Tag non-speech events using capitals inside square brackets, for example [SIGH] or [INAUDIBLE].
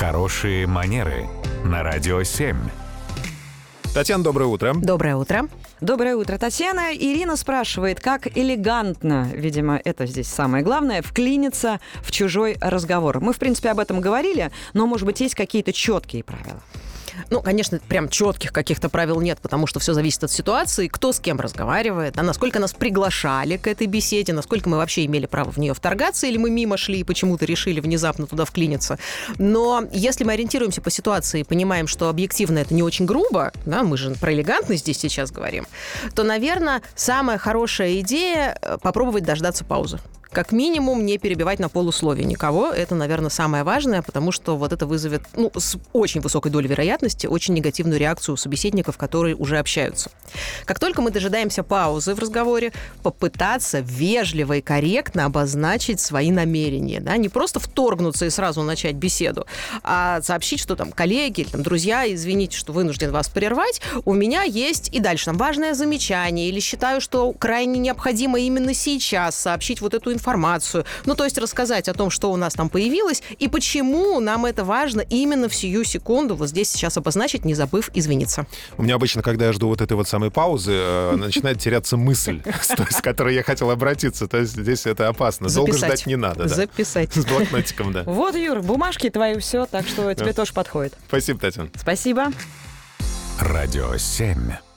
Хорошие манеры на радио 7. Татьяна, доброе утро. Доброе утро. Доброе утро, Татьяна. Ирина спрашивает, как элегантно, видимо, это здесь самое главное, вклиниться в чужой разговор. Мы, в принципе, об этом говорили, но, может быть, есть какие-то четкие правила. Ну, конечно, прям четких каких-то правил нет, потому что все зависит от ситуации, кто с кем разговаривает, а насколько нас приглашали к этой беседе, насколько мы вообще имели право в нее вторгаться, или мы мимо шли и почему-то решили внезапно туда вклиниться. Но если мы ориентируемся по ситуации и понимаем, что объективно это не очень грубо, да, мы же про элегантность здесь сейчас говорим, то, наверное, самая хорошая идея э, попробовать дождаться паузы как минимум не перебивать на полусловие никого. Это, наверное, самое важное, потому что вот это вызовет ну, с очень высокой долей вероятности очень негативную реакцию у собеседников, которые уже общаются. Как только мы дожидаемся паузы в разговоре, попытаться вежливо и корректно обозначить свои намерения. Да? Не просто вторгнуться и сразу начать беседу, а сообщить, что там коллеги там, друзья, извините, что вынужден вас прервать, у меня есть и дальше там важное замечание или считаю, что крайне необходимо именно сейчас сообщить вот эту информацию информацию. Ну, то есть рассказать о том, что у нас там появилось и почему нам это важно именно в сию секунду вот здесь сейчас обозначить, не забыв извиниться. У меня обычно, когда я жду вот этой вот самой паузы, э, [LAUGHS] начинает теряться мысль, с которой я хотел обратиться. То есть здесь это опасно. Долго ждать не надо. Записать. С блокнотиком, да. Вот, Юр, бумажки твои все, так что тебе тоже подходит. Спасибо, Татьяна. Спасибо. Радио 7.